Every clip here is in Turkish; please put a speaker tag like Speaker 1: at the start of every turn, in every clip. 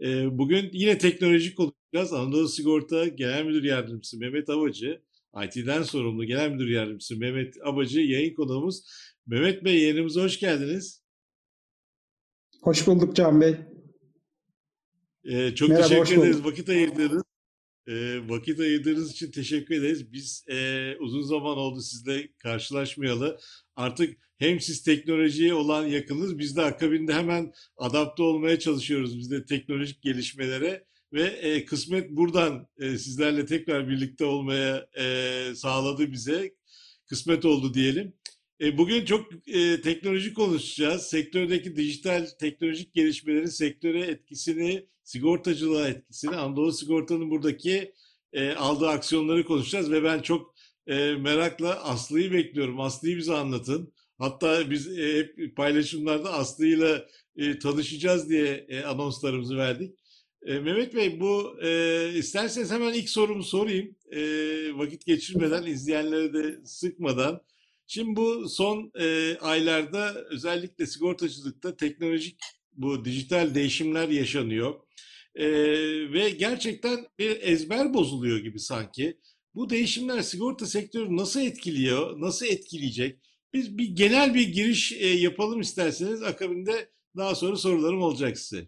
Speaker 1: E, bugün yine teknolojik konuşacağız. Anadolu Sigorta Genel Müdür Yardımcısı Mehmet Abacı, IT'den sorumlu Genel Müdür Yardımcısı Mehmet Abacı yayın konuğumuz. Mehmet Bey yayınımıza hoş geldiniz.
Speaker 2: Hoş bulduk Can Bey.
Speaker 1: Ee, çok Merhaba, teşekkür ederiz. Vakit ayırdınız. Ee, vakit ayırdığınız için teşekkür ederiz. Biz e, uzun zaman oldu sizle karşılaşmayalı. Artık hem siz teknolojiye olan yakınız, biz de akabinde hemen adapte olmaya çalışıyoruz. Biz de teknolojik gelişmelere ve e, kısmet buradan e, sizlerle tekrar birlikte olmaya e, sağladı bize. Kısmet oldu diyelim. E, bugün çok e, teknoloji konuşacağız. Sektördeki dijital teknolojik gelişmelerin sektöre etkisini, sigortacılığa etkisini, Anadolu Sigorta'nın buradaki e, aldığı aksiyonları konuşacağız ve ben çok e, merakla Aslı'yı bekliyorum. Aslı'yı bize anlatın. Hatta biz e, hep paylaşımlarda Aslı'yla e, tanışacağız diye e, anonslarımızı verdik. E, Mehmet Bey bu e, isterseniz hemen ilk sorumu sorayım. E, vakit geçirmeden, izleyenleri de sıkmadan. Şimdi bu son e, aylarda özellikle sigortacılıkta teknolojik bu dijital değişimler yaşanıyor. E, ve gerçekten bir ezber bozuluyor gibi sanki. Bu değişimler sigorta sektörü nasıl etkiliyor, nasıl etkileyecek? Biz bir genel bir giriş e, yapalım isterseniz. Akabinde daha sonra sorularım olacak size.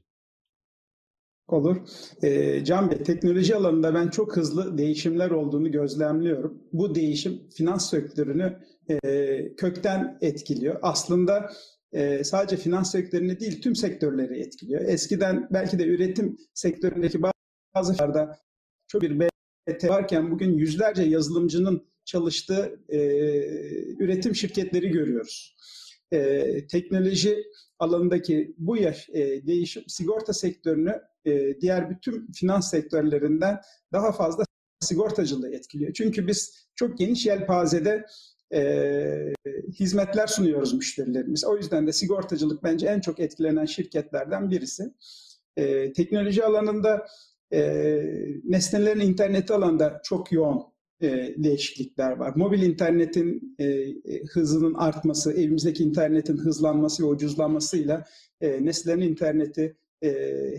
Speaker 2: Olur. E, Can Bey, teknoloji alanında ben çok hızlı değişimler olduğunu gözlemliyorum. Bu değişim finans sektörünü e, kökten etkiliyor. Aslında e, sadece finans sektörünü değil tüm sektörleri etkiliyor. Eskiden belki de üretim sektöründeki bazı yerlerde çok bir BT varken bugün yüzlerce yazılımcının çalıştığı e, üretim şirketleri görüyoruz. E, teknoloji alanındaki bu yaş e, değişim sigorta sektörünü e, diğer bütün finans sektörlerinden daha fazla sigortacılığı etkiliyor. Çünkü biz çok geniş yelpazede e, hizmetler sunuyoruz müşterilerimiz. O yüzden de sigortacılık bence en çok etkilenen şirketlerden birisi. E, teknoloji alanında e, nesnelerin interneti alanında çok yoğun e, değişiklikler var. Mobil internetin e, e, hızının artması, evimizdeki internetin hızlanması ve ucuzlanmasıyla e, nesnelerin interneti e,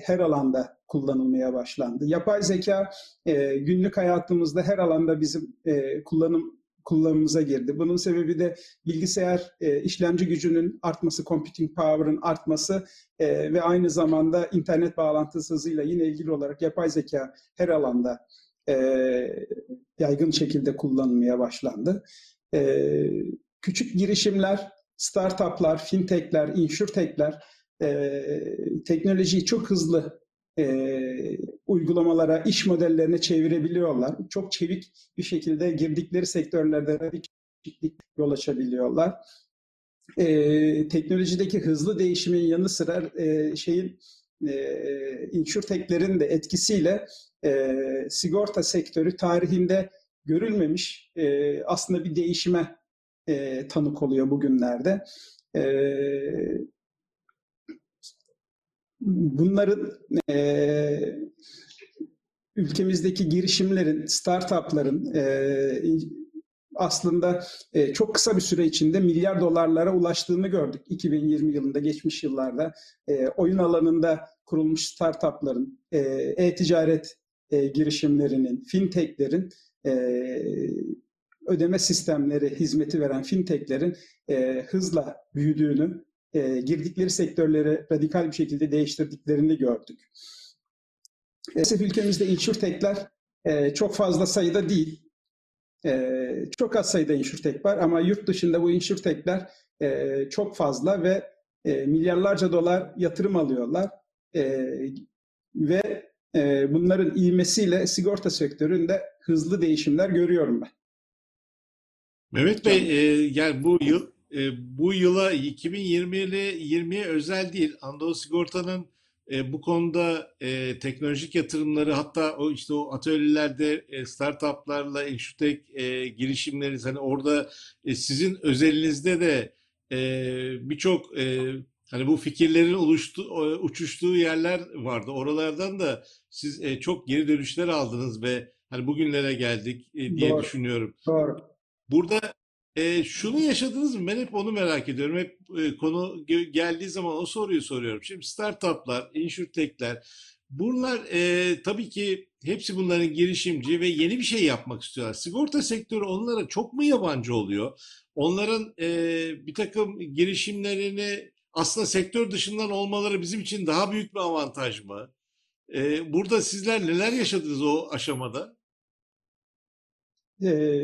Speaker 2: her alanda kullanılmaya başlandı. Yapay zeka e, günlük hayatımızda her alanda bizim e, kullanım kullanımıza girdi. Bunun sebebi de bilgisayar e, işlemci gücünün artması, computing power'ın artması e, ve aynı zamanda internet bağlantısı hızıyla yine ilgili olarak yapay zeka her alanda e, yaygın şekilde kullanılmaya başlandı. E, küçük girişimler, startuplar, fintechler, insurtechler e, teknolojiyi çok hızlı e, uygulamalara, iş modellerine çevirebiliyorlar. Çok çevik bir şekilde girdikleri sektörlerde değişiklik yol açabiliyorlar. E, teknolojideki hızlı değişimin yanı sıra e, şeyin e, insurtechlerin de etkisiyle e, sigorta sektörü tarihinde görülmemiş e, aslında bir değişime e, tanık oluyor bugünlerde. E, bunların e, ülkemizdeki girişimlerin, startupların e, aslında e, çok kısa bir süre içinde milyar dolarlara ulaştığını gördük 2020 yılında, geçmiş yıllarda. E, oyun alanında kurulmuş startupların, e, e-ticaret e, girişimlerinin, fintechlerin, e, ödeme sistemleri hizmeti veren fintechlerin e, hızla büyüdüğünü e, girdikleri sektörleri radikal bir şekilde değiştirdiklerini gördük. Maalesef ülkemizde insurtech'ler e, çok fazla sayıda değil. E, çok az sayıda insurtech var ama yurt dışında bu insurtech'ler e, çok fazla ve e, milyarlarca dolar yatırım alıyorlar. E, ve e, bunların ivmesiyle sigorta sektöründe hızlı değişimler görüyorum ben.
Speaker 1: Mehmet Bey, e, yani bu yıl e, bu yıla 2020'li 20'ye özel değil. Anadolu Sigorta'nın e, bu konuda e, teknolojik yatırımları hatta o işte o atölyelerde e, startuplarla insurtech e, girişimleri hani orada e, sizin özelinizde de e, birçok e, hani bu fikirlerin oluştu, uçuştuğu yerler vardı. Oralardan da siz e, çok geri dönüşler aldınız ve hani bugünlere geldik e, diye
Speaker 2: Doğru.
Speaker 1: düşünüyorum.
Speaker 2: Doğru.
Speaker 1: Burada e, şunu yaşadınız mı? Ben hep onu merak ediyorum. Hep e, konu geldiği zaman o soruyu soruyorum. Şimdi startuplar, insurtech'ler Bunlar e, tabii ki hepsi bunların girişimci ve yeni bir şey yapmak istiyorlar. Sigorta sektörü onlara çok mu yabancı oluyor? Onların e, bir takım girişimlerini aslında sektör dışından olmaları bizim için daha büyük bir avantaj mı? E, burada sizler neler yaşadınız o aşamada?
Speaker 2: E,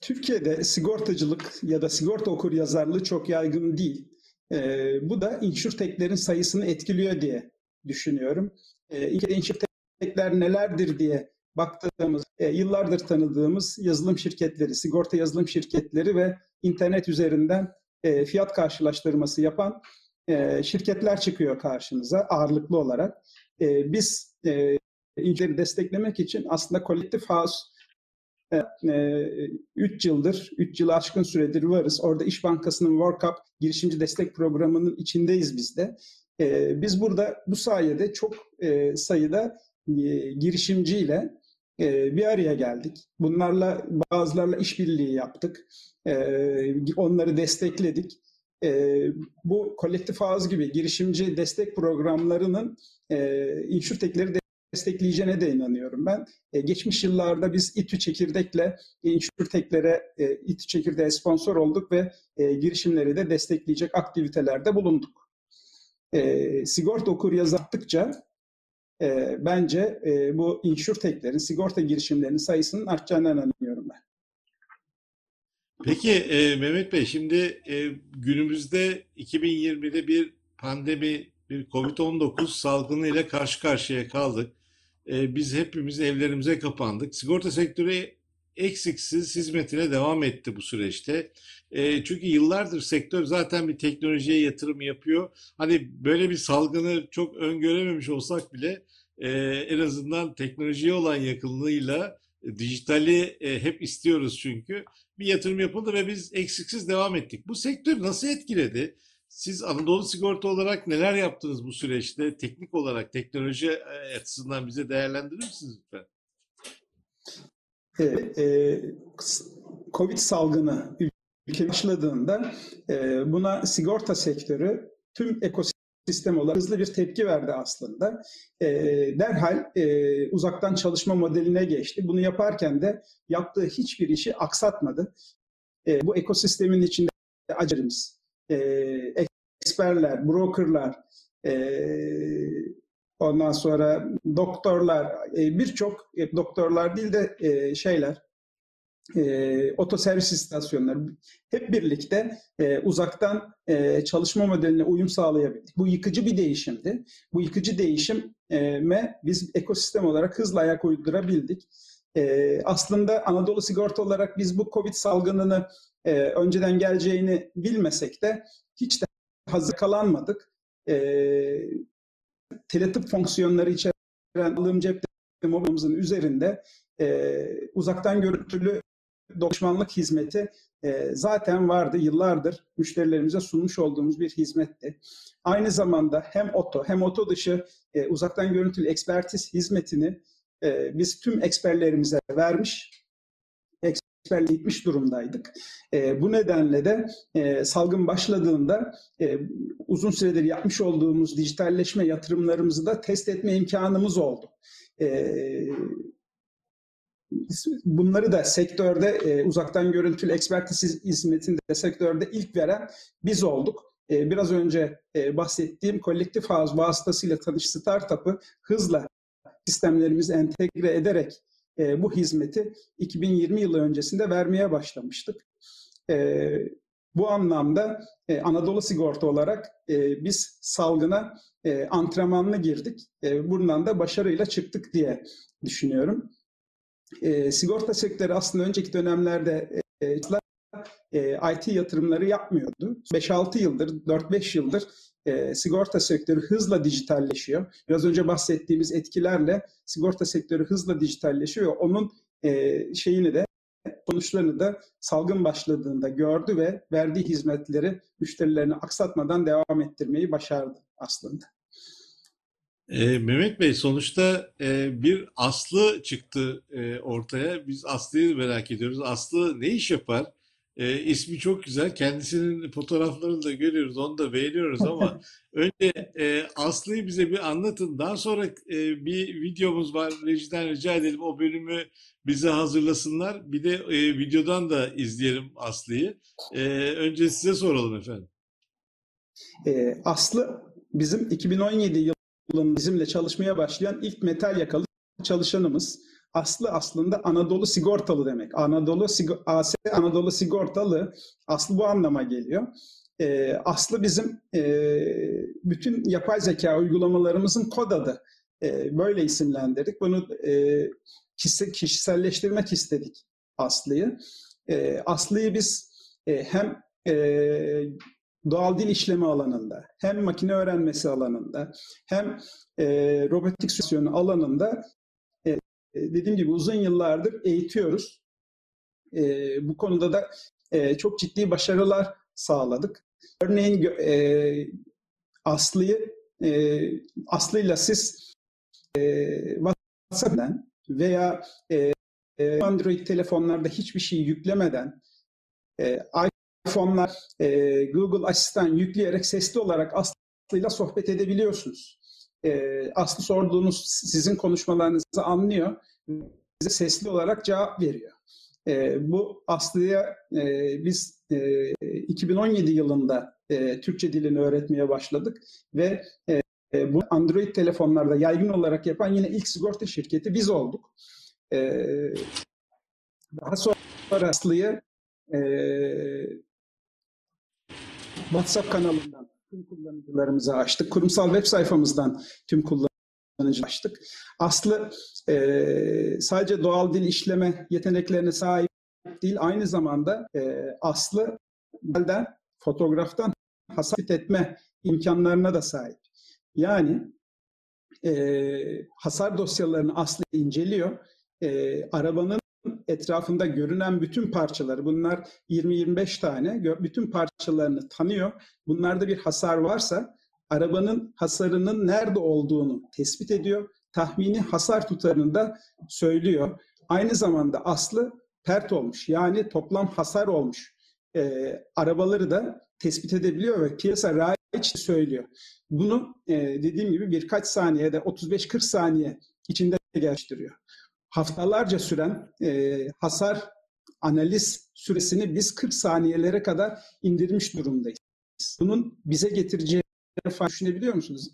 Speaker 2: Türkiye'de sigortacılık ya da sigorta okur yazarlığı çok yaygın değil. E, bu da insurteklerin sayısını etkiliyor diye düşünüyorum. E, ilk insurtekler nelerdir diye baktığımız, e, yıllardır tanıdığımız yazılım şirketleri, sigorta yazılım şirketleri ve internet üzerinden e, fiyat karşılaştırması yapan e, şirketler çıkıyor karşımıza ağırlıklı olarak. E, biz e, inceleri desteklemek için aslında Collective House 3 yıldır, 3 yılı aşkın süredir varız. Orada İş Bankası'nın World Cup girişimci destek programının içindeyiz biz de. Biz burada bu sayede çok sayıda girişimciyle bir araya geldik. Bunlarla bazılarla işbirliği yaptık. Onları destekledik. Bu kolektif ağız gibi girişimci destek programlarının inşurtekleri destekleyeceğine de inanıyorum ben. E, geçmiş yıllarda biz İTÜ Çekirdek'le inşürteklere e, İTÜ Çekirdek'e sponsor olduk ve e, girişimleri de destekleyecek aktivitelerde bulunduk. E, sigorta okur yazattıkça e, bence e, bu inşürteklerin, sigorta girişimlerinin sayısının artacağına inanıyorum ben.
Speaker 1: Peki e, Mehmet Bey şimdi e, günümüzde 2020'de bir pandemi bir Covid-19 salgını ile karşı karşıya kaldık. Ee, biz hepimiz evlerimize kapandık. Sigorta sektörü eksiksiz hizmetine devam etti bu süreçte. E, çünkü yıllardır sektör zaten bir teknolojiye yatırım yapıyor. Hani böyle bir salgını çok öngörememiş olsak bile e, en azından teknolojiye olan yakınlığıyla e, dijitali e, hep istiyoruz çünkü. Bir yatırım yapıldı ve biz eksiksiz devam ettik. Bu sektör nasıl etkiledi? Siz Anadolu Sigorta olarak neler yaptınız bu süreçte? Teknik olarak, teknoloji e, açısından bize değerlendirir misiniz lütfen?
Speaker 2: E, e, Covid salgını ülke başladığında buna sigorta sektörü tüm ekosistem olarak hızlı bir tepki verdi aslında. Derhal uzaktan çalışma modeline geçti. Bunu yaparken de yaptığı hiçbir işi aksatmadı. Bu ekosistemin içinde acelemiz, e, eksperler, brokerlar, e, ondan sonra doktorlar, e, birçok e, doktorlar değil de e, şeyler, e, otoservis istasyonları hep birlikte e, uzaktan e, çalışma modeline uyum sağlayabildik. Bu yıkıcı bir değişimdi. Bu yıkıcı değişime biz ekosistem olarak hızla ayak uydurabildik. E, aslında Anadolu Sigorta olarak biz bu Covid salgınını e, önceden geleceğini bilmesek de hiç de hazır kalanmadık. E, teletıp fonksiyonları içeren alım cep mobilimizin üzerinde e, uzaktan görüntülü danışmanlık hizmeti e, zaten vardı yıllardır müşterilerimize sunmuş olduğumuz bir hizmetti. Aynı zamanda hem oto hem oto dışı e, uzaktan görüntülü ekspertiz hizmetini e, biz tüm eksperlerimize vermiş eksperliğe gitmiş durumdaydık. E, bu nedenle de e, salgın başladığında e, uzun süredir yapmış olduğumuz dijitalleşme yatırımlarımızı da test etme imkanımız oldu. E, bunları da sektörde e, uzaktan görüntülü ekspertiz hizmetinde sektörde ilk veren biz olduk. Biraz önce e, bahsettiğim kolektif havuz vasıtasıyla tanış startup'ı hızla sistemlerimizi entegre ederek e, bu hizmeti 2020 yılı öncesinde vermeye başlamıştık. E, bu anlamda e, Anadolu Sigorta olarak e, biz salgına e, antrenmanlı girdik. E, bundan da başarıyla çıktık diye düşünüyorum. E, sigorta sektörü aslında önceki dönemlerde e, e, IT yatırımları yapmıyordu. 5-6 yıldır, 4-5 yıldır e, sigorta sektörü hızla dijitalleşiyor. Biraz önce bahsettiğimiz etkilerle sigorta sektörü hızla dijitalleşiyor. Onun e, şeyini de sonuçlarını da salgın başladığında gördü ve verdiği hizmetleri müşterilerine aksatmadan devam ettirmeyi başardı aslında.
Speaker 1: E, Mehmet Bey sonuçta e, bir Aslı çıktı e, ortaya. Biz Aslı'yı merak ediyoruz. Aslı ne iş yapar? E, ismi çok güzel. Kendisinin fotoğraflarını da görüyoruz. Onu da beğeniyoruz ama önce e, Aslı'yı bize bir anlatın. Daha sonra e, bir videomuz var. Rejiden rica edelim o bölümü bize hazırlasınlar. Bir de e, videodan da izleyelim Aslı'yı. E, önce size soralım efendim.
Speaker 2: E, Aslı bizim 2017 yılında bizimle çalışmaya başlayan ilk metal yakalı çalışanımız. Aslı aslında Anadolu Sigortalı demek. Anadolu AS Anadolu Sigortalı Aslı bu anlama geliyor. E, Aslı bizim e, bütün yapay zeka uygulamalarımızın kod adı. E, böyle isimlendirdik. Bunu e, kişi, kişiselleştirmek istedik Aslı'yı. E, Aslı'yı biz e, hem e, doğal dil işleme alanında, hem makine öğrenmesi alanında, hem e, robotik süsyasyonu alanında dediğim gibi uzun yıllardır eğitiyoruz. E, bu konuda da e, çok ciddi başarılar sağladık. Örneğin e, Aslı'yı e, Aslı'yla siz e, WhatsApp'tan veya e, Android telefonlarda hiçbir şey yüklemeden e, iPhone'lar e, Google Asistan yükleyerek sesli olarak Aslı'yla sohbet edebiliyorsunuz. E, Aslı sorduğunuz sizin konuşmalarınızı anlıyor. Size sesli olarak cevap veriyor. E, bu Aslı'ya e, biz e, 2017 yılında e, Türkçe dilini öğretmeye başladık ve e, bu Android telefonlarda yaygın olarak yapan yine ilk sigorta şirketi biz olduk. E, daha sonra Aslı'yı e, WhatsApp kanalından tüm kullanıcılarımıza açtık. Kurumsal web sayfamızdan tüm kullanıcı açtık. Aslı e, sadece doğal dil işleme yeteneklerine sahip değil, aynı zamanda e, Aslı belden, fotoğraftan hasat etme imkanlarına da sahip. Yani e, hasar dosyalarını Aslı inceliyor. E, arabanın etrafında görünen bütün parçaları, bunlar 20-25 tane, bütün parçalarını tanıyor. Bunlarda bir hasar varsa arabanın hasarının nerede olduğunu tespit ediyor. Tahmini hasar tutarını da söylüyor. Aynı zamanda aslı pert olmuş yani toplam hasar olmuş. E, arabaları da tespit edebiliyor ve piyasa raiç söylüyor. Bunu e, dediğim gibi birkaç saniyede 35-40 saniye içinde geliştiriyor haftalarca süren e, hasar analiz süresini biz 40 saniyelere kadar indirmiş durumdayız. Bunun bize getireceği fayda düşünebiliyor musunuz?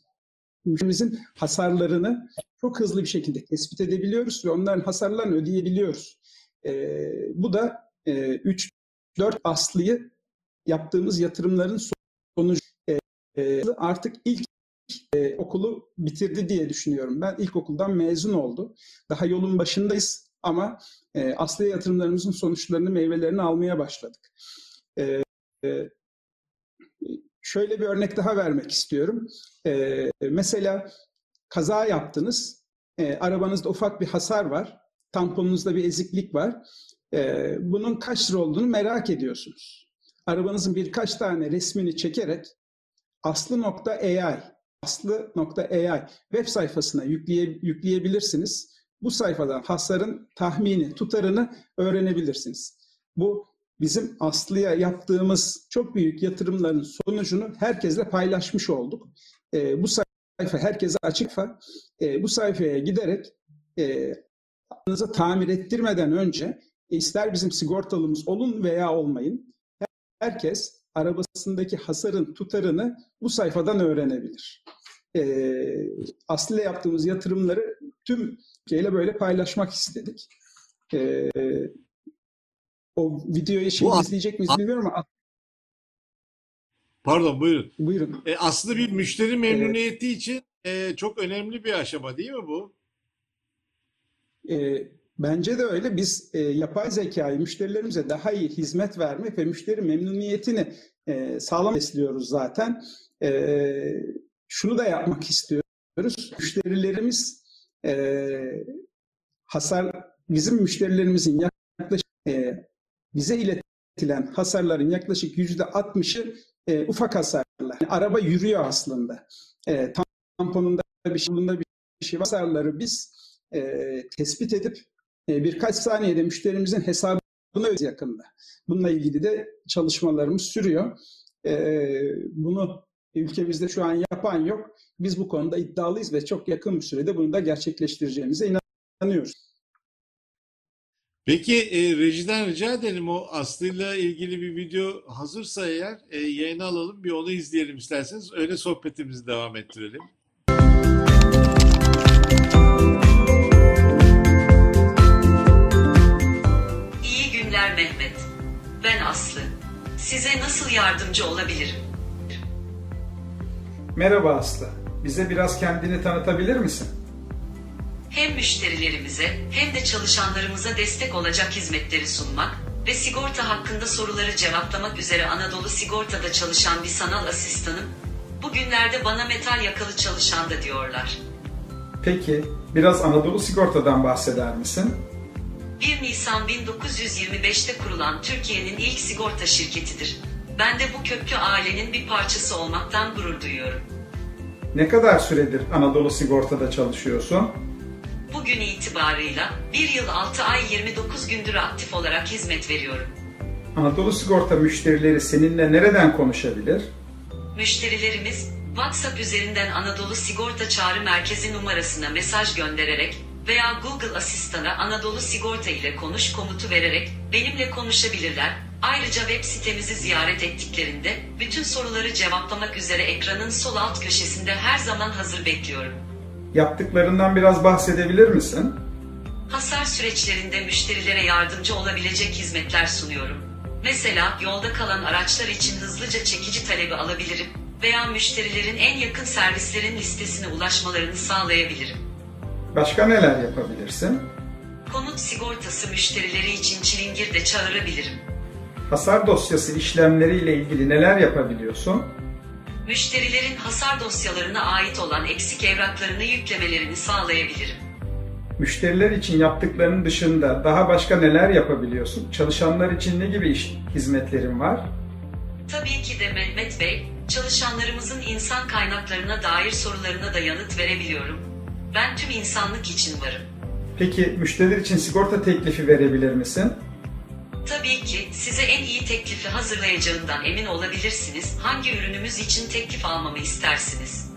Speaker 2: Müşterimizin hasarlarını çok hızlı bir şekilde tespit edebiliyoruz ve onların hasarlarını ödeyebiliyoruz. E, bu da e, 3-4 aslıyı yaptığımız yatırımların sonucu e, e, artık ilk e, okulu bitirdi diye düşünüyorum. Ben ilkokuldan mezun oldu. Daha yolun başındayız ama e, asli yatırımlarımızın sonuçlarını, meyvelerini almaya başladık. E, e, şöyle bir örnek daha vermek istiyorum. E, mesela kaza yaptınız, e, arabanızda ufak bir hasar var, tamponunuzda bir eziklik var. E, bunun kaç lira olduğunu merak ediyorsunuz. Arabanızın birkaç tane resmini çekerek aslı.ai aslı.ai web sayfasına yükleye, yükleyebilirsiniz. Bu sayfadan hasarın tahmini, tutarını öğrenebilirsiniz. Bu bizim Aslı'ya yaptığımız çok büyük yatırımların sonucunu herkesle paylaşmış olduk. E, bu sayfa herkese açık. E, bu sayfaya giderek e, tamir ettirmeden önce e, ister bizim sigortalımız olun veya olmayın herkes arabasındaki hasarın tutarını bu sayfadan öğrenebilir. Ee, Aslı ile yaptığımız yatırımları tüm şeyle böyle paylaşmak istedik. Ee, o videoyu şimdi izleyecek miyiz bilmiyorum ama
Speaker 1: Pardon buyurun.
Speaker 2: Buyurun.
Speaker 1: E, aslında bir müşteri memnuniyeti evet. için e, çok önemli bir aşama değil mi bu?
Speaker 2: E, Bence de öyle. Biz e, yapay zekayı müşterilerimize daha iyi hizmet vermek ve müşteri memnuniyetini e, sağlam besliyoruz zaten. E, şunu da yapmak istiyoruz. Müşterilerimiz e, hasar bizim müşterilerimizin yaklaşık e, bize iletilen hasarların yaklaşık yüzde altmışı e, ufak hasarlar. Yani araba yürüyor aslında. E, tamponunda bir şey, bir şey hasarları biz e, tespit edip birkaç saniyede müşterimizin hesabı Buna yakında. Bununla ilgili de çalışmalarımız sürüyor. Ee, bunu ülkemizde şu an yapan yok. Biz bu konuda iddialıyız ve çok yakın bir sürede bunu da gerçekleştireceğimize inanıyoruz.
Speaker 1: Peki e, rejiden rica edelim o Aslı'yla ilgili bir video hazırsa eğer e, yayına alalım bir onu izleyelim isterseniz. Öyle sohbetimizi devam ettirelim.
Speaker 3: İyi Ben Aslı. Size nasıl yardımcı olabilirim?
Speaker 4: Merhaba Aslı. Bize biraz kendini tanıtabilir misin?
Speaker 3: Hem müşterilerimize hem de çalışanlarımıza destek olacak hizmetleri sunmak ve sigorta hakkında soruları cevaplamak üzere Anadolu Sigorta'da çalışan bir sanal asistanım. Bugünlerde bana metal yakalı çalışan da diyorlar.
Speaker 4: Peki, biraz Anadolu Sigorta'dan bahseder misin?
Speaker 3: 1 Nisan 1925'te kurulan Türkiye'nin ilk sigorta şirketidir. Ben de bu köklü ailenin bir parçası olmaktan gurur duyuyorum.
Speaker 4: Ne kadar süredir Anadolu Sigorta'da çalışıyorsun?
Speaker 3: Bugün itibarıyla 1 yıl 6 ay 29 gündür aktif olarak hizmet veriyorum.
Speaker 4: Anadolu Sigorta müşterileri seninle nereden konuşabilir?
Speaker 3: Müşterilerimiz WhatsApp üzerinden Anadolu Sigorta Çağrı Merkezi numarasına mesaj göndererek veya Google Asistan'a Anadolu Sigorta ile konuş komutu vererek benimle konuşabilirler. Ayrıca web sitemizi ziyaret ettiklerinde bütün soruları cevaplamak üzere ekranın sol alt köşesinde her zaman hazır bekliyorum.
Speaker 4: Yaptıklarından biraz bahsedebilir misin?
Speaker 3: Hasar süreçlerinde müşterilere yardımcı olabilecek hizmetler sunuyorum. Mesela yolda kalan araçlar için hızlıca çekici talebi alabilirim veya müşterilerin en yakın servislerin listesine ulaşmalarını sağlayabilirim.
Speaker 4: Başka neler yapabilirsin?
Speaker 3: Konut sigortası müşterileri için çilingir de çağırabilirim.
Speaker 4: Hasar dosyası işlemleriyle ilgili neler yapabiliyorsun?
Speaker 3: Müşterilerin hasar dosyalarına ait olan eksik evraklarını yüklemelerini sağlayabilirim.
Speaker 4: Müşteriler için yaptıklarının dışında daha başka neler yapabiliyorsun? Çalışanlar için ne gibi iş, hizmetlerin var?
Speaker 3: Tabii ki de Mehmet Bey, çalışanlarımızın insan kaynaklarına dair sorularına da yanıt verebiliyorum. Ben tüm insanlık için varım.
Speaker 4: Peki müşteriler için sigorta teklifi verebilir misin?
Speaker 3: Tabii ki size en iyi teklifi hazırlayacağından emin olabilirsiniz. Hangi ürünümüz için teklif almamı istersiniz?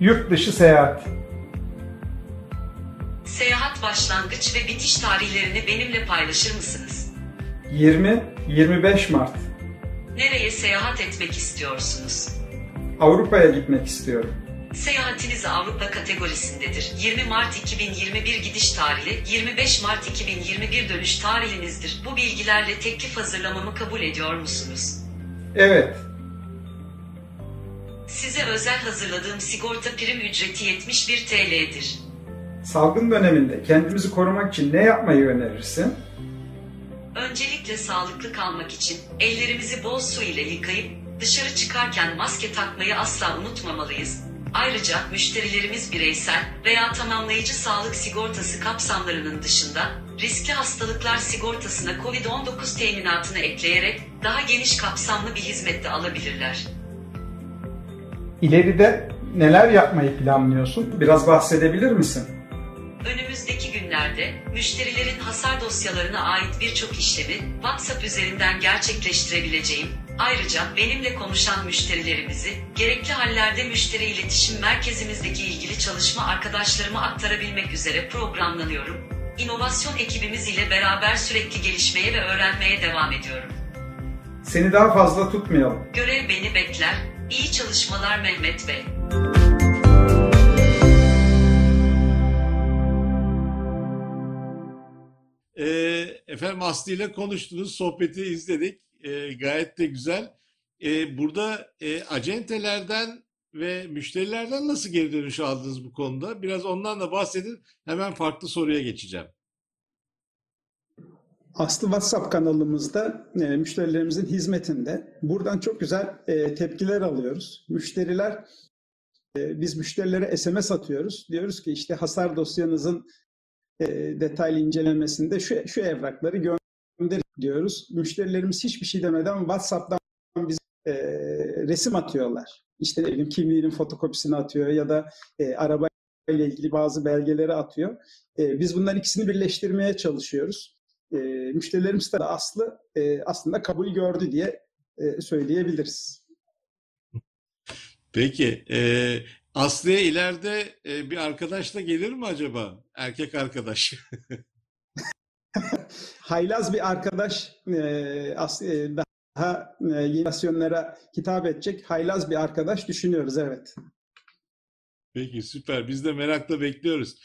Speaker 4: Yurt dışı seyahat.
Speaker 3: Seyahat başlangıç ve bitiş tarihlerini benimle paylaşır mısınız?
Speaker 4: 20-25 Mart.
Speaker 3: Nereye seyahat etmek istiyorsunuz?
Speaker 4: Avrupa'ya gitmek istiyorum.
Speaker 3: Seyahatiniz Avrupa kategorisindedir. 20 Mart 2021 gidiş tarihi, 25 Mart 2021 dönüş tarihinizdir. Bu bilgilerle teklif hazırlamamı kabul ediyor musunuz?
Speaker 4: Evet,
Speaker 3: Size özel hazırladığım sigorta prim ücreti 71 TL'dir.
Speaker 4: salgın döneminde kendimizi korumak için ne yapmayı önerirsin?
Speaker 3: Öncelikle sağlıklı kalmak için ellerimizi bol su ile yıkayıp dışarı çıkarken maske takmayı asla unutmamalıyız. Ayrıca müşterilerimiz bireysel veya tamamlayıcı sağlık sigortası kapsamlarının dışında riskli hastalıklar sigortasına COVID-19 teminatını ekleyerek daha geniş kapsamlı bir hizmet de alabilirler.
Speaker 4: İleride neler yapmayı planlıyorsun? Biraz bahsedebilir misin?
Speaker 3: Önümüzdeki günlerde müşterilerin hasar dosyalarına ait birçok işlemi WhatsApp üzerinden gerçekleştirebileceğim, ayrıca benimle konuşan müşterilerimizi gerekli hallerde müşteri iletişim merkezimizdeki ilgili çalışma arkadaşlarıma aktarabilmek üzere programlanıyorum. İnovasyon ekibimiz ile beraber sürekli gelişmeye ve öğrenmeye devam ediyorum.
Speaker 4: Seni daha fazla tutmayalım.
Speaker 3: Görev beni bekler. İyi çalışmalar Mehmet Bey.
Speaker 1: E, efendim Aslı ile konuştunuz, sohbeti izledik. E, gayet de güzel. E, burada e, acentelerden ve müşterilerden nasıl geri dönüş aldınız bu konuda? Biraz ondan da bahsedin. Hemen farklı soruya geçeceğim.
Speaker 2: Aslı WhatsApp kanalımızda e, müşterilerimizin hizmetinde. Buradan çok güzel e, tepkiler alıyoruz. Müşteriler, e, biz müşterilere SMS atıyoruz. Diyoruz ki işte hasar dosyanızın e, detaylı incelemesinde şu, şu evrakları gönderin diyoruz. Müşterilerimiz hiçbir şey demeden WhatsApp'tan bize e, resim atıyorlar. İşte ne kimliğinin fotokopisini atıyor ya da e, araba ile ilgili bazı belgeleri atıyor. E, biz bunların ikisini birleştirmeye çalışıyoruz. e, müşterilerimiz de aslı e, aslında kabul gördü diye e, söyleyebiliriz.
Speaker 1: Peki, e, Aslı'ya ileride e, bir arkadaş da gelir mi acaba? Erkek arkadaş.
Speaker 2: Haylaz bir arkadaş e, as, e, daha e, yeni jenerasyonlara hitap edecek haylaz bir arkadaş düşünüyoruz evet.
Speaker 1: Peki süper. Biz de merakla bekliyoruz.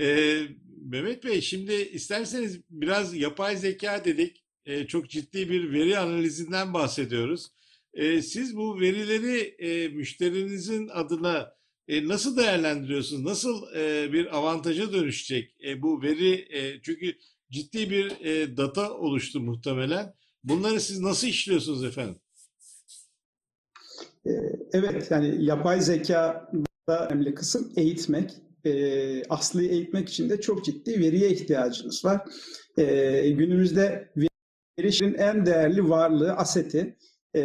Speaker 1: Ee, Mehmet Bey şimdi isterseniz biraz yapay zeka dedik. Ee, çok ciddi bir veri analizinden bahsediyoruz. Ee, siz bu verileri e, müşterinizin adına e, nasıl değerlendiriyorsunuz? Nasıl e, bir avantaja dönüşecek e, bu veri? E, çünkü ciddi bir e, data oluştu muhtemelen. Bunları siz nasıl işliyorsunuz efendim?
Speaker 2: E, evet yani yapay zeka da önemli kısım eğitmek. E, Aslı'yı eğitmek için de çok ciddi veriye ihtiyacınız var. E, günümüzde verişin en değerli varlığı, aseti. E,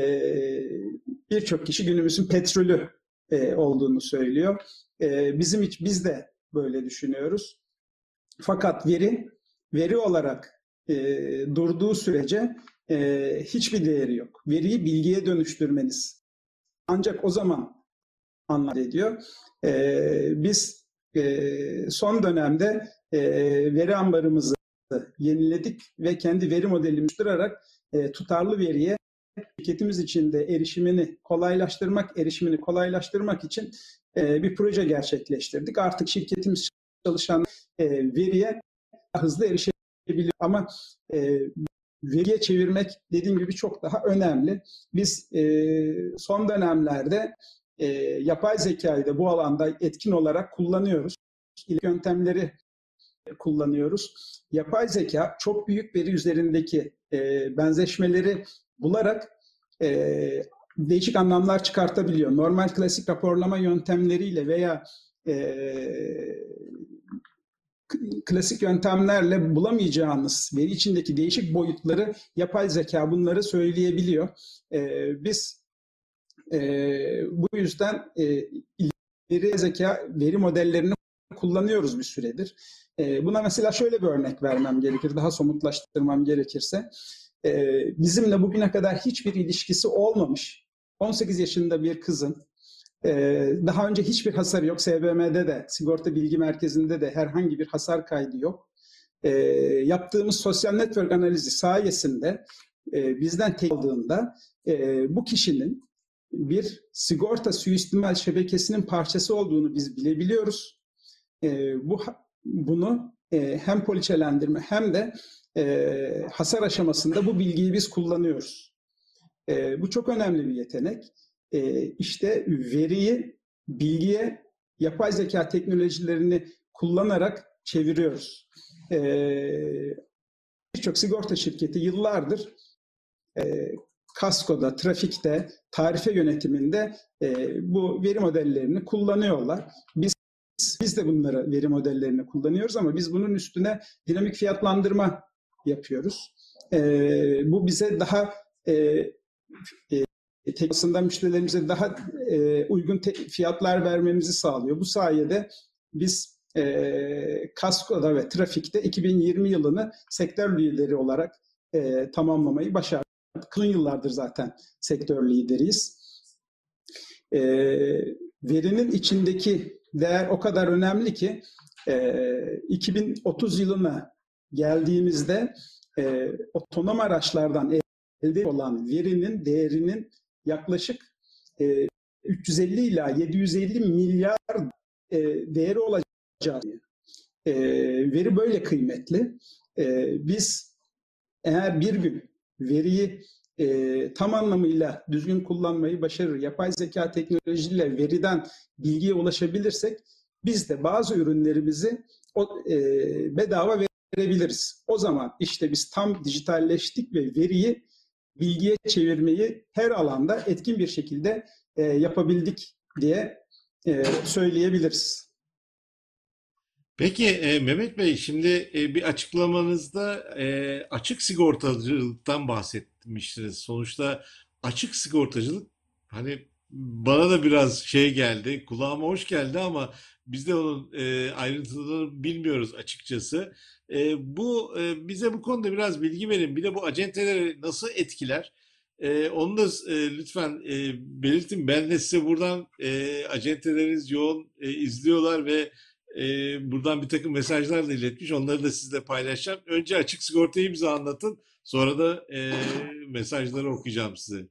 Speaker 2: Birçok kişi günümüzün petrolü e, olduğunu söylüyor. E, bizim hiç biz de böyle düşünüyoruz. Fakat veri veri olarak e, durduğu sürece e, hiçbir değeri yok. Veriyi bilgiye dönüştürmeniz ancak o zaman anlam ediyor. E, biz e, son dönemde e, veri ambarımızı yeniledik ve kendi veri modelini oluşturarak e, tutarlı veriye şirketimiz içinde erişimini kolaylaştırmak, erişimini kolaylaştırmak için e, bir proje gerçekleştirdik. Artık şirketimiz çalışan e, veriye hızlı erişebiliyor ama e, veriye çevirmek dediğim gibi çok daha önemli. Biz e, son dönemlerde e, yapay zekayı da bu alanda etkin olarak kullanıyoruz. İlk yöntemleri kullanıyoruz. Yapay zeka çok büyük veri üzerindeki e, benzeşmeleri bularak e, değişik anlamlar çıkartabiliyor. Normal klasik raporlama yöntemleriyle veya e, klasik yöntemlerle bulamayacağınız veri içindeki değişik boyutları yapay zeka bunları söyleyebiliyor. E, biz e, bu yüzden e, veri zeka veri modellerini kullanıyoruz bir süredir. E, buna mesela şöyle bir örnek vermem gerekir, daha somutlaştırmam gerekirse. E, bizimle bugüne kadar hiçbir ilişkisi olmamış 18 yaşında bir kızın daha önce hiçbir hasar yok. SBM'de de, sigorta bilgi merkezinde de herhangi bir hasar kaydı yok. yaptığımız sosyal network analizi sayesinde bizden tek aldığında bu kişinin bir sigorta suistimal şebekesinin parçası olduğunu biz bilebiliyoruz. bu bunu hem poliçelendirme hem de hasar aşamasında bu bilgiyi biz kullanıyoruz. bu çok önemli bir yetenek e, işte veriyi bilgiye yapay zeka teknolojilerini kullanarak çeviriyoruz. E, Birçok sigorta şirketi yıllardır e, kaskoda, trafikte, tarife yönetiminde e, bu veri modellerini kullanıyorlar. Biz biz de bunları veri modellerini kullanıyoruz ama biz bunun üstüne dinamik fiyatlandırma yapıyoruz. E, bu bize daha e, e, teknosunda müşterilerimize daha e, uygun fiyatlar vermemizi sağlıyor. Bu sayede biz e, kaskoda ve trafikte 2020 yılını sektör lideri olarak e, tamamlamayı başardık. Uzun yıllardır zaten sektör lideriyiz. E, verinin içindeki değer o kadar önemli ki e, 2030 yılına geldiğimizde e, otonom araçlardan elde olan verinin değerinin yaklaşık e, 350 ila 750 milyar e, değeri olacak. E, veri böyle kıymetli. E, biz eğer bir gün veriyi e, tam anlamıyla düzgün kullanmayı başarır, yapay zeka teknolojiyle veriden bilgiye ulaşabilirsek biz de bazı ürünlerimizi o, e, bedava verebiliriz. O zaman işte biz tam dijitalleştik ve veriyi bilgiye çevirmeyi her alanda etkin bir şekilde e, yapabildik diye e, söyleyebiliriz.
Speaker 1: Peki e, Mehmet Bey şimdi e, bir açıklamanızda e, açık sigortacılıktan bahsetmiştiniz. Sonuçta açık sigortacılık hani bana da biraz şey geldi, kulağıma hoş geldi ama biz de onun e, ayrıntılarını bilmiyoruz açıkçası. E, bu e, bize bu konuda biraz bilgi verin. Bir de bu acenteleri nasıl etkiler? E, onu da e, lütfen e, belirtin. Ben de size buradan e, acenteleriniz yoğun e, izliyorlar ve e, buradan bir takım mesajlar da iletmiş. Onları da sizle paylaşacağım. Önce açık sigortayı bize anlatın. Sonra da e, mesajları okuyacağım size.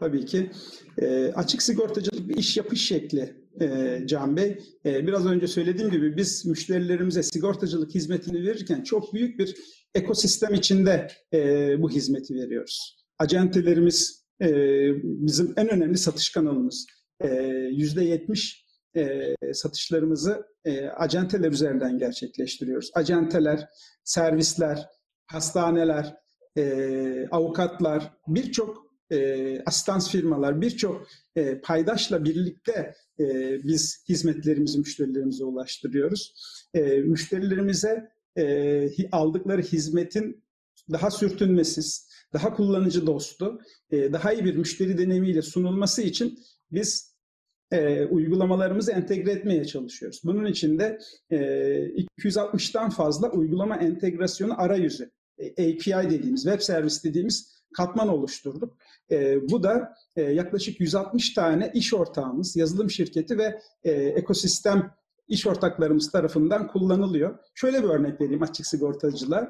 Speaker 2: Tabii ki. E, açık sigortacılık bir iş yapış şekli e, Can Bey. E, biraz önce söylediğim gibi biz müşterilerimize sigortacılık hizmetini verirken çok büyük bir ekosistem içinde e, bu hizmeti veriyoruz. Acentelerimiz e, bizim en önemli satış kanalımız. Yüzde yetmiş satışlarımızı e, acenteler üzerinden gerçekleştiriyoruz. Acenteler, servisler, hastaneler, e, avukatlar, birçok e, asistans firmalar, birçok e, paydaşla birlikte e, biz hizmetlerimizi müşterilerimize ulaştırıyoruz. E, müşterilerimize e, aldıkları hizmetin daha sürtünmesiz, daha kullanıcı dostu, e, daha iyi bir müşteri deneyimiyle sunulması için biz e, uygulamalarımızı entegre etmeye çalışıyoruz. Bunun için de e, 260'tan fazla uygulama entegrasyonu arayüzü, e, API dediğimiz, web servis dediğimiz katman oluşturduk. E, bu da e, yaklaşık 160 tane iş ortağımız, yazılım şirketi ve e, ekosistem iş ortaklarımız tarafından kullanılıyor. Şöyle bir örnek vereyim açık sigortacılar.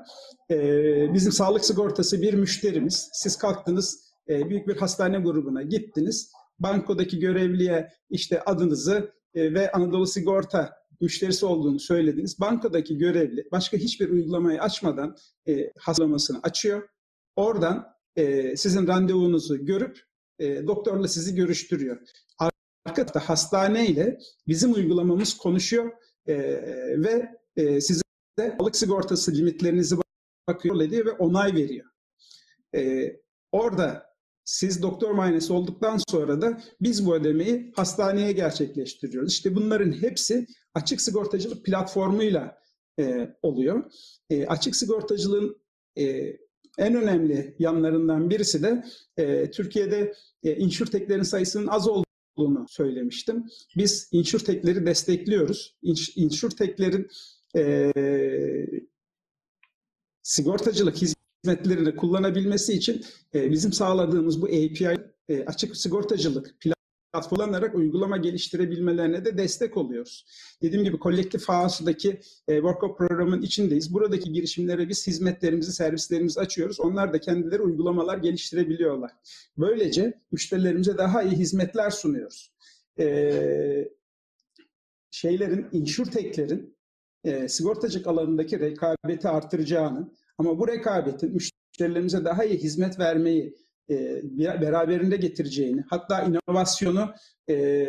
Speaker 2: E, bizim sağlık sigortası bir müşterimiz. Siz kalktınız e, büyük bir hastane grubuna gittiniz. Bankodaki görevliye işte adınızı e, ve Anadolu Sigorta müşterisi olduğunu söylediniz. Bankadaki görevli başka hiçbir uygulamayı açmadan e, hastamasını açıyor. Oradan e, sizin randevunuzu görüp e, doktorla sizi görüştürüyor. Arkada hastane ile bizim uygulamamız konuşuyor e, ve e, size sağlık sigortası limitlerinizi bakıyor ediyor ve onay veriyor. E, orada siz doktor muayenesi olduktan sonra da biz bu ödemeyi hastaneye gerçekleştiriyoruz. İşte bunların hepsi açık sigortacılık platformuyla e, oluyor. E, açık sigortacılığın e, en önemli yanlarından birisi de e, Türkiye'de e, insurteklerin sayısının az olduğunu söylemiştim. Biz insurtekleri destekliyoruz. İns insurteklerin e, sigortacılık hizmetlerini kullanabilmesi için e, bizim sağladığımız bu API e, açık sigortacılık kullanarak uygulama geliştirebilmelerine de destek oluyoruz. Dediğim gibi kolektif House'daki e, workshop programının içindeyiz. Buradaki girişimlere biz hizmetlerimizi, servislerimizi açıyoruz. Onlar da kendileri uygulamalar geliştirebiliyorlar. Böylece müşterilerimize daha iyi hizmetler sunuyoruz. E, şeylerin, insurteklerin e, sigortacılık alanındaki rekabeti artıracağını ama bu rekabetin müşterilerimize daha iyi hizmet vermeyi beraberinde getireceğini, hatta inovasyonu e,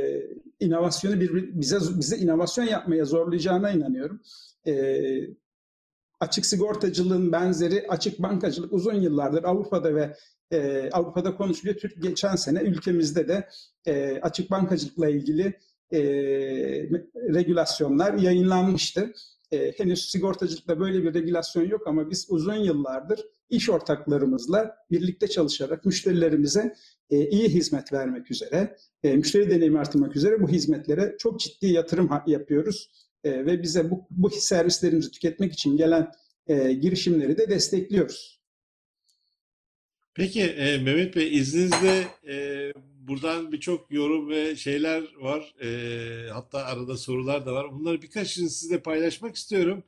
Speaker 2: inovasyonu bir, bize bize inovasyon yapmaya zorlayacağına inanıyorum. E, açık sigortacılığın benzeri açık bankacılık uzun yıllardır Avrupa'da ve e, Avrupa'da konuşuluyor. Türk geçen sene ülkemizde de e, açık bankacılıkla ilgili e, regülasyonlar yayınlanmıştı. E, henüz sigortacılıkta böyle bir regülasyon yok ama biz uzun yıllardır iş ortaklarımızla birlikte çalışarak müşterilerimize e, iyi hizmet vermek üzere, e, müşteri deneyimi artırmak üzere bu hizmetlere çok ciddi yatırım yapıyoruz. E, ve bize bu, bu servislerimizi tüketmek için gelen e, girişimleri de destekliyoruz.
Speaker 1: Peki e, Mehmet Bey izninizle e, buradan birçok yorum ve şeyler var. E, hatta arada sorular da var. Bunları birkaçını sizle paylaşmak istiyorum.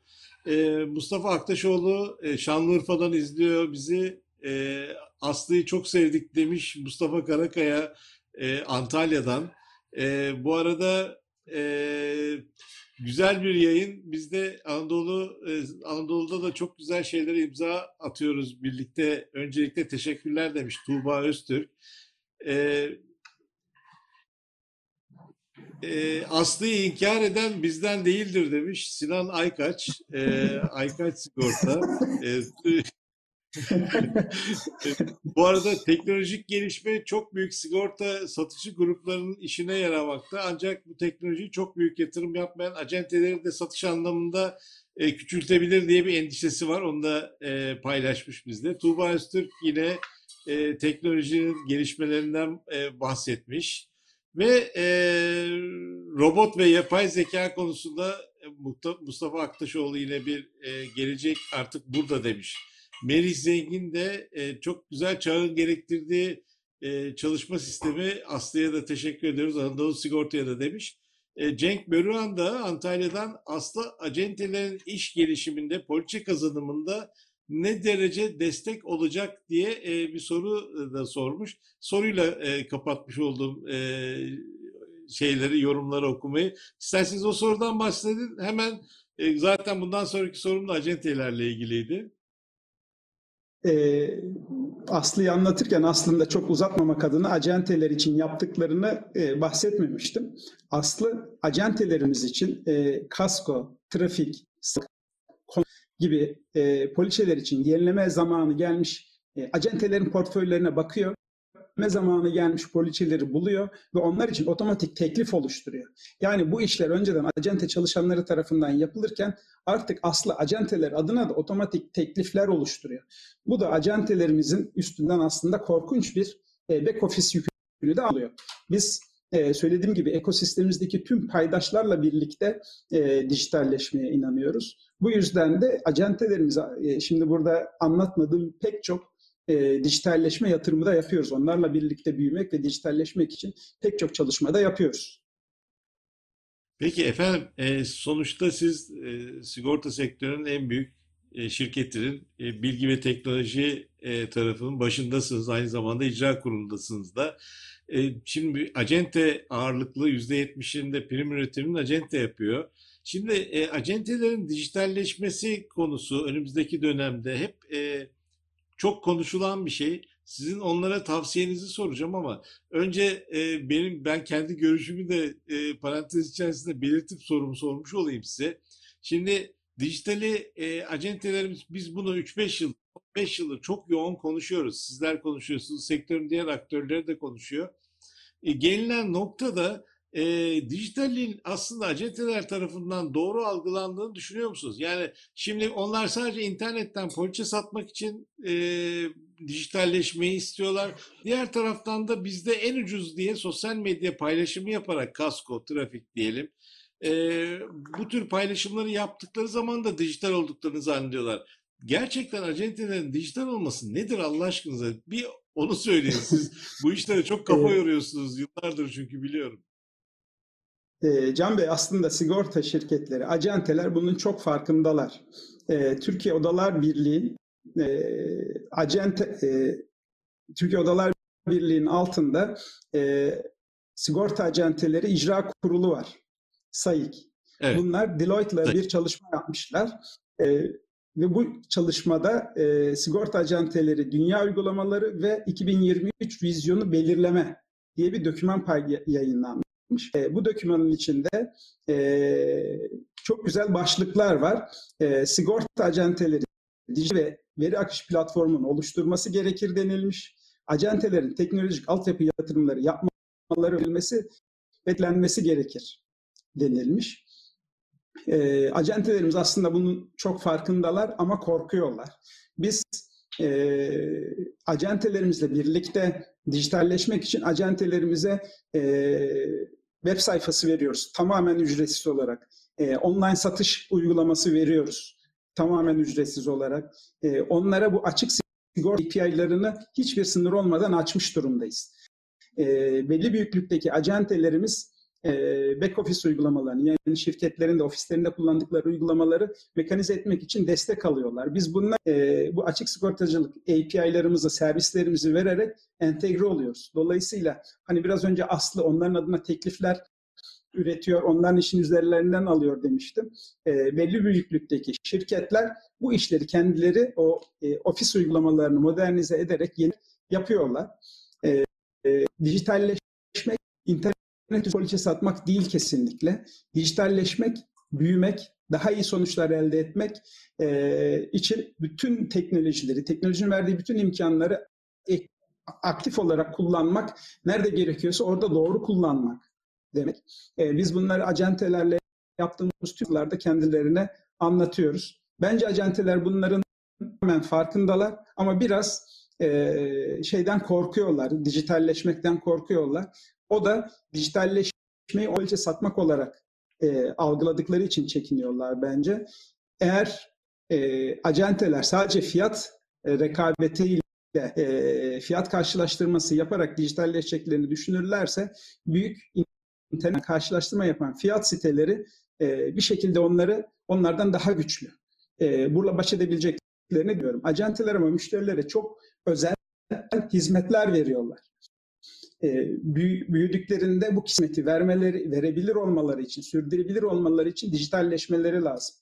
Speaker 1: E, Mustafa Aktaşoğlu e, Şanlıurfa'dan izliyor bizi. E, Aslı'yı çok sevdik demiş Mustafa Karakaya e, Antalya'dan. E, bu arada e, güzel bir yayın. Biz de Anadolu e, Anadolu'da da çok güzel şeylere imza atıyoruz birlikte. Öncelikle teşekkürler demiş Tuğba Öztürk. E, e, Aslı'yı inkar eden bizden değildir demiş Sinan Aykaç. E, Aykaç Sigorta. E, bu arada teknolojik gelişme çok büyük sigorta satıcı gruplarının işine yaramakta. Ancak bu teknolojiyi çok büyük yatırım yapmayan acenteleri de satış anlamında e, küçültebilir diye bir endişesi var. Onu da e, paylaşmış bizde. Tuğba Öztürk yine e, teknolojinin gelişmelerinden e, bahsetmiş. Ve e, robot ve yapay zeka konusunda Mustafa Aktaşoğlu yine bir e, gelecek artık burada demiş. Merih Zengin de e, çok güzel çağın gerektirdiği e, çalışma sistemi Aslı'ya da teşekkür ediyoruz. Anadolu Sigorta'ya da demiş. E, Cenk Börühan da Antalya'dan Aslı acentelerin iş gelişiminde, poliçe kazanımında ne derece destek olacak diye e, bir soru da sormuş. Soruyla e, kapatmış olduğum e, şeyleri, yorumları okumayı. İsterseniz o sorudan bahsedin. Hemen e, zaten bundan sonraki sorum da acentelerle ilgiliydi.
Speaker 2: E, Aslı'yı anlatırken aslında çok uzatmamak adına acenteler için yaptıklarını e, bahsetmemiştim. Aslı acentelerimiz için e, kasko, trafik, gibi e, poliçeler için yenileme zamanı gelmiş e, acentelerin portföylerine bakıyor. Yenileme zamanı gelmiş poliçeleri buluyor ve onlar için otomatik teklif oluşturuyor. Yani bu işler önceden acente çalışanları tarafından yapılırken artık aslı acenteler adına da otomatik teklifler oluşturuyor. Bu da acentelerimizin üstünden aslında korkunç bir e, back office yükünü de alıyor. Biz e, söylediğim gibi ekosistemimizdeki tüm paydaşlarla birlikte e, dijitalleşmeye inanıyoruz. Bu yüzden de acentelerimiz, e, şimdi burada anlatmadığım pek çok e, dijitalleşme yatırımı da yapıyoruz. Onlarla birlikte büyümek ve dijitalleşmek için pek çok çalışma da yapıyoruz.
Speaker 1: Peki efendim e, sonuçta siz e, sigorta sektörünün en büyük e, şirketlerin e, bilgi ve teknoloji e, tarafının başındasınız. Aynı zamanda icra kurulundasınız da. E, şimdi acente ağırlıklı %70'inde prim üretiminin acente yapıyor. Şimdi e, acentelerin dijitalleşmesi konusu önümüzdeki dönemde hep e, çok konuşulan bir şey. Sizin onlara tavsiyenizi soracağım ama önce e, benim ben kendi görüşümü de e, parantez içerisinde belirtip sorumu sormuş olayım size. Şimdi dijitali e, acentelerimiz biz bunu 3-5 yıl 5 yıldır çok yoğun konuşuyoruz. Sizler konuşuyorsunuz, sektörün diğer aktörleri de konuşuyor. E, gelinen noktada e, dijitalin aslında acenteler tarafından doğru algılandığını düşünüyor musunuz? Yani şimdi onlar sadece internetten poliçe satmak için e, dijitalleşmeyi istiyorlar. Diğer taraftan da bizde en ucuz diye sosyal medya paylaşımı yaparak kasko, trafik diyelim. E, bu tür paylaşımları yaptıkları zaman da dijital olduklarını zannediyorlar. Gerçekten acentelerin dijital olması nedir Allah aşkınıza? Bir onu söyleyin siz. bu işlere çok kafa yoruyorsunuz yıllardır çünkü biliyorum.
Speaker 2: E, Can Bey aslında sigorta şirketleri, acenteler bunun çok farkındalar. E, Türkiye Odalar Birliği e, acente e, Türkiye Odalar Birliği'nin altında e, sigorta acenteleri icra kurulu var. SAİK. Evet. Bunlar Deloitte'la bir çalışma yapmışlar. E, ve bu çalışmada e, sigorta acenteleri dünya uygulamaları ve 2023 vizyonu belirleme diye bir doküman yayınlanmış. E, bu dokümanın içinde e, çok güzel başlıklar var. E, sigorta acenteleri dijital ve veri akış platformunun oluşturması gerekir denilmiş. Acentelerin teknolojik altyapı yatırımları yapmaları verilmesi beklenmesi gerekir denilmiş. E, acentelerimiz aslında bunun çok farkındalar ama korkuyorlar. Biz e, acentelerimizle birlikte dijitalleşmek için acentelerimize e, web sayfası veriyoruz. Tamamen ücretsiz olarak. E, online satış uygulaması veriyoruz. Tamamen ücretsiz olarak. E, onlara bu açık sigorta API'larını hiçbir sınır olmadan açmış durumdayız. E, belli büyüklükteki acentelerimiz e, back office uygulamalarını yani şirketlerin de ofislerinde kullandıkları uygulamaları mekanize etmek için destek alıyorlar. Biz bunlar e, bu açık sigortacılık API'larımızı, servislerimizi vererek entegre oluyoruz. Dolayısıyla hani biraz önce Aslı onların adına teklifler üretiyor, onların işin üzerlerinden alıyor demiştim. E, belli büyüklükteki şirketler bu işleri kendileri o e, ofis uygulamalarını modernize ederek yeni yapıyorlar. E, e, dijitalleşmek, internet internet poliçe satmak değil kesinlikle. Dijitalleşmek, büyümek, daha iyi sonuçlar elde etmek e, için bütün teknolojileri, teknolojinin verdiği bütün imkanları aktif olarak kullanmak, nerede gerekiyorsa orada doğru kullanmak demek. E, biz bunları acentelerle yaptığımız tümlerde kendilerine anlatıyoruz. Bence acenteler bunların hemen farkındalar ama biraz e, şeyden korkuyorlar, dijitalleşmekten korkuyorlar. O da dijitalleşmeyi o satmak olarak e, algıladıkları için çekiniyorlar bence. Eğer e, acenteler sadece fiyat e, rekabetiyle e, fiyat karşılaştırması yaparak dijitalleşeceklerini düşünürlerse büyük internet karşılaştırma yapan fiyat siteleri e, bir şekilde onları onlardan daha güçlü. E, burla baş edebileceklerini diyorum. Acenteler ama müşterilere çok özel hizmetler veriyorlar. E, büyüdüklerinde bu hizmeti vermeleri, verebilir olmaları için, sürdürebilir olmaları için dijitalleşmeleri lazım.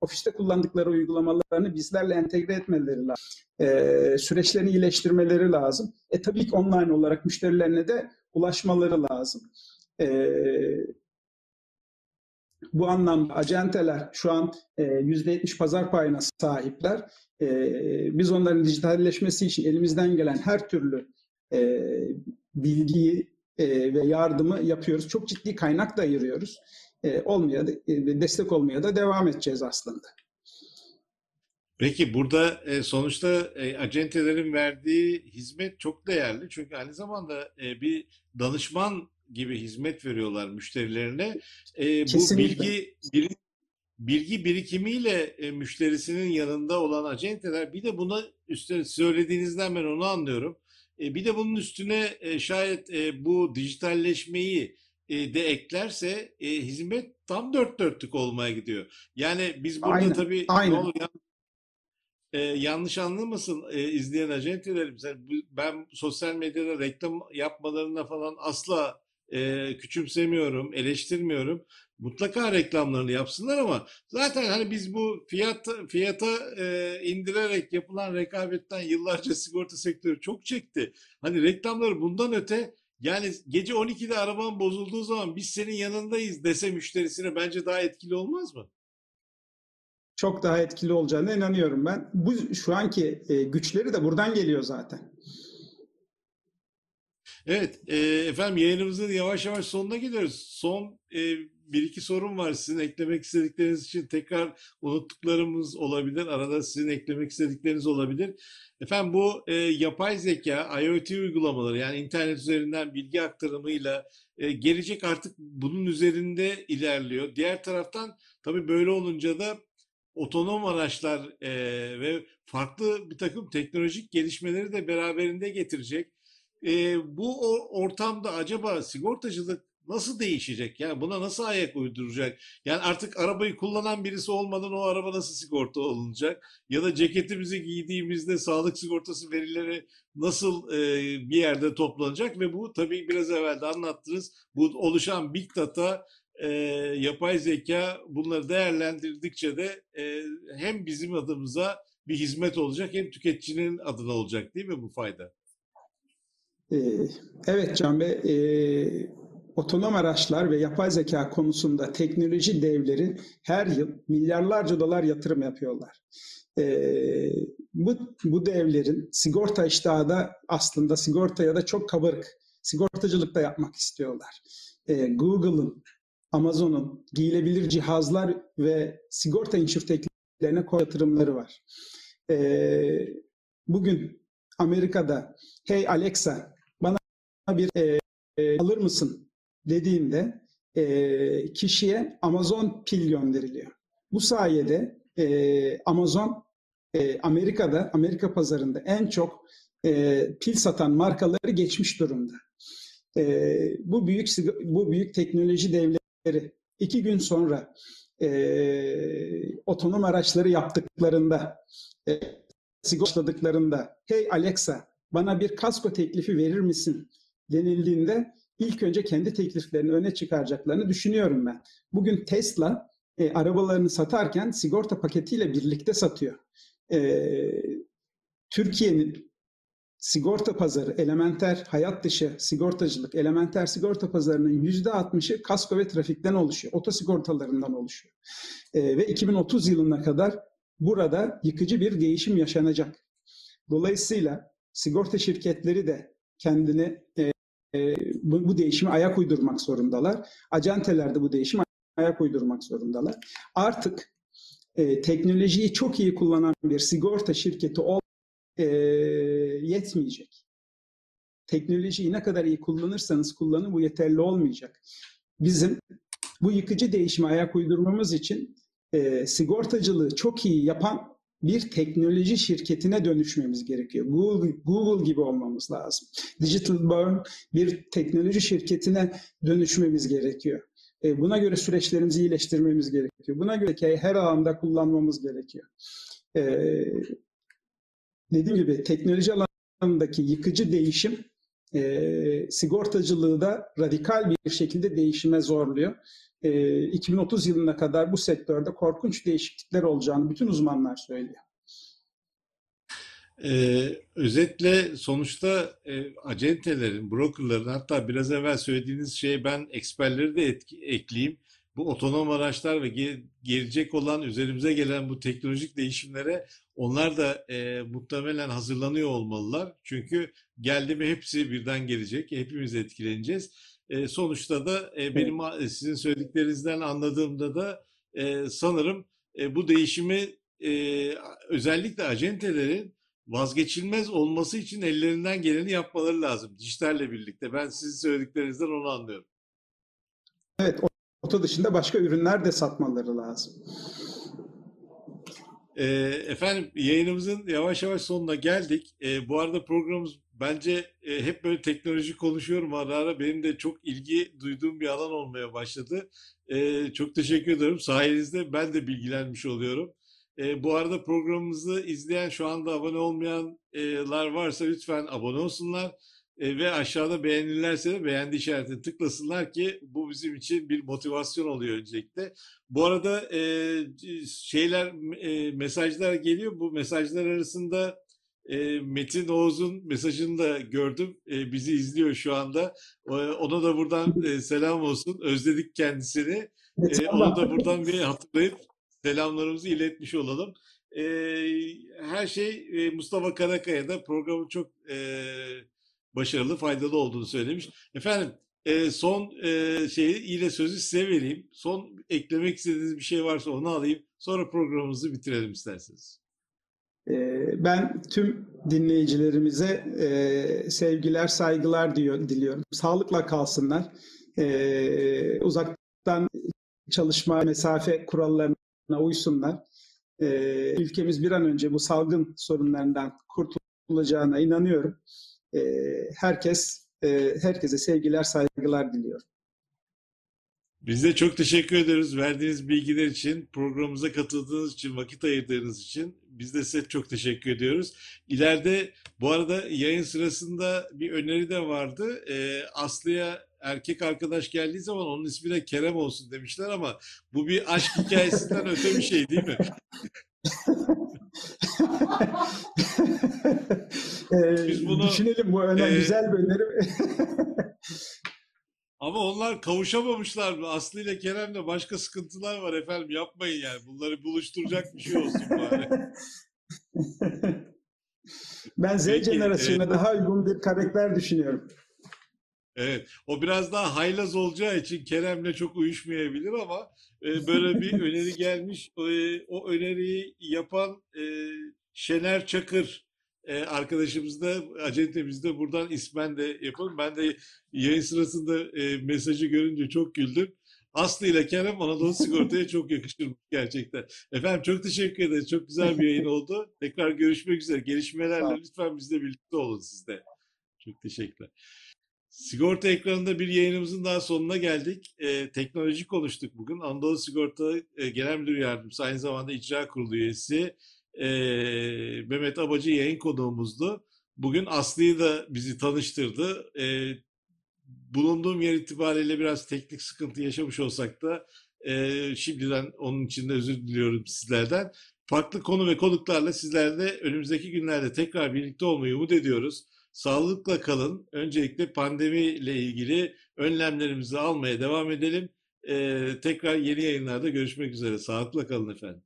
Speaker 2: Ofiste kullandıkları uygulamalarını bizlerle entegre etmeleri lazım. E, süreçlerini iyileştirmeleri lazım. E tabii ki online olarak müşterilerine de ulaşmaları lazım. E, bu anlamda acenteler şu an e, %70 pazar payına sahipler. E, biz onların dijitalleşmesi için elimizden gelen her türlü e, bilgiyi e, ve yardımı yapıyoruz. Çok ciddi kaynak da ayırıyoruz. E, olmaya da, e, destek olmaya da devam edeceğiz aslında.
Speaker 1: Peki burada e, sonuçta e, acentelerin verdiği hizmet çok değerli. Çünkü aynı zamanda e, bir danışman gibi hizmet veriyorlar müşterilerine. E, bu bilgi bir, bilgi birikimiyle e, müşterisinin yanında olan acenteler bir de buna üstüne söylediğinizden ben onu anlıyorum. E, bir de bunun üstüne e, şayet e, bu dijitalleşmeyi e, de eklerse e, hizmet tam dört dörtlük olmaya gidiyor. Yani biz burada
Speaker 2: aynen,
Speaker 1: tabii
Speaker 2: aynen.
Speaker 1: e, yanlış anlamasın e, izleyen acentelerimiz. Yani ben sosyal medyada reklam yapmalarına falan asla e, küçümsemiyorum, eleştirmiyorum. Mutlaka reklamlarını yapsınlar ama zaten hani biz bu fiyat fiyata e, indirerek yapılan rekabetten yıllarca sigorta sektörü çok çekti. Hani reklamları bundan öte yani gece 12'de araban bozulduğu zaman biz senin yanındayız dese müşterisine bence daha etkili olmaz mı?
Speaker 2: Çok daha etkili olacağına inanıyorum ben. Bu şu anki e, güçleri de buradan geliyor zaten.
Speaker 1: Evet, e, efendim yayınımızın yavaş yavaş sonuna gidiyoruz. Son e, bir iki sorum var sizin eklemek istedikleriniz için tekrar unuttuklarımız olabilir. Arada sizin eklemek istedikleriniz olabilir. Efendim bu e, yapay zeka, IoT uygulamaları yani internet üzerinden bilgi aktarımıyla e, gelecek artık bunun üzerinde ilerliyor. Diğer taraftan tabii böyle olunca da otonom araçlar e, ve farklı bir takım teknolojik gelişmeleri de beraberinde getirecek. E, bu ortamda acaba sigortacılık nasıl değişecek? Yani buna nasıl ayak uyduracak? Yani artık arabayı kullanan birisi olmadan o araba nasıl sigorta olunacak? Ya da ceketimizi giydiğimizde sağlık sigortası verileri nasıl e, bir yerde toplanacak? Ve bu tabii biraz evvel de anlattınız. Bu oluşan big data, e, yapay zeka bunları değerlendirdikçe de e, hem bizim adımıza bir hizmet olacak hem tüketicinin adına olacak değil mi bu fayda?
Speaker 2: Evet Can Bey, e, otonom araçlar ve yapay zeka konusunda teknoloji devleri her yıl milyarlarca dolar yatırım yapıyorlar. E, bu, bu devlerin sigorta iştahı da aslında sigortaya da çok kabarık. Sigortacılık da yapmak istiyorlar. E, Google'ın, Amazon'un giyilebilir cihazlar ve sigorta inşürteklerine koy yatırımları var. E, bugün Amerika'da hey Alexa bana bir e, e, alır mısın dediğinde e, kişiye Amazon pil gönderiliyor. Bu sayede e, Amazon e, Amerika'da, Amerika pazarında en çok e, pil satan markaları geçmiş durumda. E, bu büyük bu büyük teknoloji devleri iki gün sonra e, otonom araçları yaptıklarında, e, sigortaladıklarında, hey Alexa bana bir kasko teklifi verir misin denildiğinde ilk önce kendi tekliflerini öne çıkaracaklarını düşünüyorum ben. Bugün Tesla e, arabalarını satarken sigorta paketiyle birlikte satıyor. E, Türkiye'nin sigorta pazarı, elementer hayat dışı sigortacılık, elementer sigorta pazarının yüzde 60'ı kasko ve trafikten oluşuyor. Otosigortalarından oluşuyor. E, ve 2030 yılına kadar burada yıkıcı bir değişim yaşanacak. Dolayısıyla sigorta şirketleri de kendini e, bu, bu değişime ayak uydurmak zorundalar. Acenteler de bu değişime ayak uydurmak zorundalar. Artık e, teknolojiyi çok iyi kullanan bir sigorta şirketi ol e, yetmeyecek. teknolojiyi ne kadar iyi kullanırsanız kullanın bu yeterli olmayacak. Bizim bu yıkıcı değişime ayak uydurmamız için e, sigortacılığı çok iyi yapan bir teknoloji şirketine dönüşmemiz gerekiyor. Google, Google gibi olmamız lazım. Digital Burn bir teknoloji şirketine dönüşmemiz gerekiyor. E, buna göre süreçlerimizi iyileştirmemiz gerekiyor. Buna göre her alanda kullanmamız gerekiyor. E, dediğim gibi teknoloji alanındaki yıkıcı değişim e, sigortacılığı da radikal bir şekilde değişime zorluyor. E, 2030 yılına kadar bu sektörde korkunç değişiklikler olacağını bütün uzmanlar söylüyor.
Speaker 1: Ee, özetle sonuçta e, acentelerin, brokerların hatta biraz evvel söylediğiniz şey ben eksperleri de etki, ekleyeyim. Bu otonom araçlar ve ge gelecek olan üzerimize gelen bu teknolojik değişimlere onlar da e, muhtemelen hazırlanıyor olmalılar. Çünkü geldi mi hepsi birden gelecek. Hepimiz etkileneceğiz. E, sonuçta da e, benim evet. sizin söylediklerinizden anladığımda da e, sanırım e, bu değişimi e, özellikle acentelerin vazgeçilmez olması için ellerinden geleni yapmaları lazım. Dijitalle birlikte. Ben sizin söylediklerinizden onu anlıyorum.
Speaker 2: Evet, oto dışında başka ürünler de satmaları lazım.
Speaker 1: E, efendim yayınımızın yavaş yavaş sonuna geldik. E, bu arada programımız bence e, hep böyle teknoloji konuşuyorum ara ara. Benim de çok ilgi duyduğum bir alan olmaya başladı. E, çok teşekkür ederim. Sayenizde ben de bilgilenmiş oluyorum. E, bu arada programımızı izleyen şu anda abone olmayanlar varsa lütfen abone olsunlar. E, ve aşağıda beğenirlerse de beğendi işaretini tıklasınlar ki bu bizim için bir motivasyon oluyor öncelikle. Bu arada e, şeyler e, mesajlar geliyor. Bu mesajlar arasında e, Metin Oğuz'un mesajını da gördüm. E, bizi izliyor şu anda. E, ona da buradan e, selam olsun. Özledik kendisini. E, onu da buradan bir hatırlayıp selamlarımızı iletmiş olalım. E, her şey e, Mustafa Karakaya da programı çok e, başarılı, faydalı olduğunu söylemiş. Efendim e, son e, şeyi yine sözü size vereyim. Son eklemek istediğiniz bir şey varsa onu alayım. Sonra programımızı bitirelim isterseniz.
Speaker 2: Ben tüm dinleyicilerimize sevgiler, saygılar diyor, diliyorum. Sağlıkla kalsınlar. Uzaktan çalışma, mesafe kurallarına uysunlar. Ülkemiz bir an önce bu salgın sorunlarından kurtulacağına inanıyorum. Herkes, herkese sevgiler, saygılar diliyorum.
Speaker 1: Biz de çok teşekkür ederiz verdiğiniz bilgiler için, programımıza katıldığınız için, vakit ayırdığınız için. Biz de size çok teşekkür ediyoruz. İleride bu arada yayın sırasında bir öneri de vardı. Ee, Aslı'ya erkek arkadaş geldiği zaman onun ismi de Kerem olsun demişler ama bu bir aşk hikayesinden öte bir şey değil mi?
Speaker 2: Biz bunu düşünelim bu önemli e, güzel bir öneri.
Speaker 1: Ama onlar kavuşamamışlar mı? Aslı ile Kerem'le başka sıkıntılar var efendim yapmayın yani. Bunları buluşturacak bir şey olsun bari.
Speaker 2: ben Z Peki, jenerasyonuna evet. daha uygun bir karakter düşünüyorum.
Speaker 1: Evet. O biraz daha haylaz olacağı için Kerem'le çok uyuşmayabilir ama e, böyle bir öneri gelmiş. E, o öneriyi yapan e, Şener Çakır e, arkadaşımız da acentemiz de buradan ismen de yapalım. Ben de yayın sırasında e, mesajı görünce çok güldüm. Aslı ile Kerem Anadolu Sigorta'ya çok yakışır gerçekten. Efendim çok teşekkür ederiz. Çok güzel bir yayın oldu. Tekrar görüşmek üzere. Gelişmelerle lütfen bizle birlikte olun sizde. Çok teşekkürler. Sigorta ekranında bir yayınımızın daha sonuna geldik. E, teknoloji konuştuk bugün. Anadolu Sigorta e, Genel Müdür Yardımcısı, aynı zamanda İcra Kurulu üyesi e, Mehmet Abacı yayın konuğumuzdu. Bugün Aslı'yı da bizi tanıştırdı. E, bulunduğum yer itibariyle biraz teknik sıkıntı yaşamış olsak da e, şimdiden onun için de özür diliyorum sizlerden. Farklı konu ve konuklarla sizlerle önümüzdeki günlerde tekrar birlikte olmayı umut ediyoruz. Sağlıkla kalın. Öncelikle pandemiyle ilgili önlemlerimizi almaya devam edelim. Ee, tekrar yeni yayınlarda görüşmek üzere. Sağlıkla kalın efendim.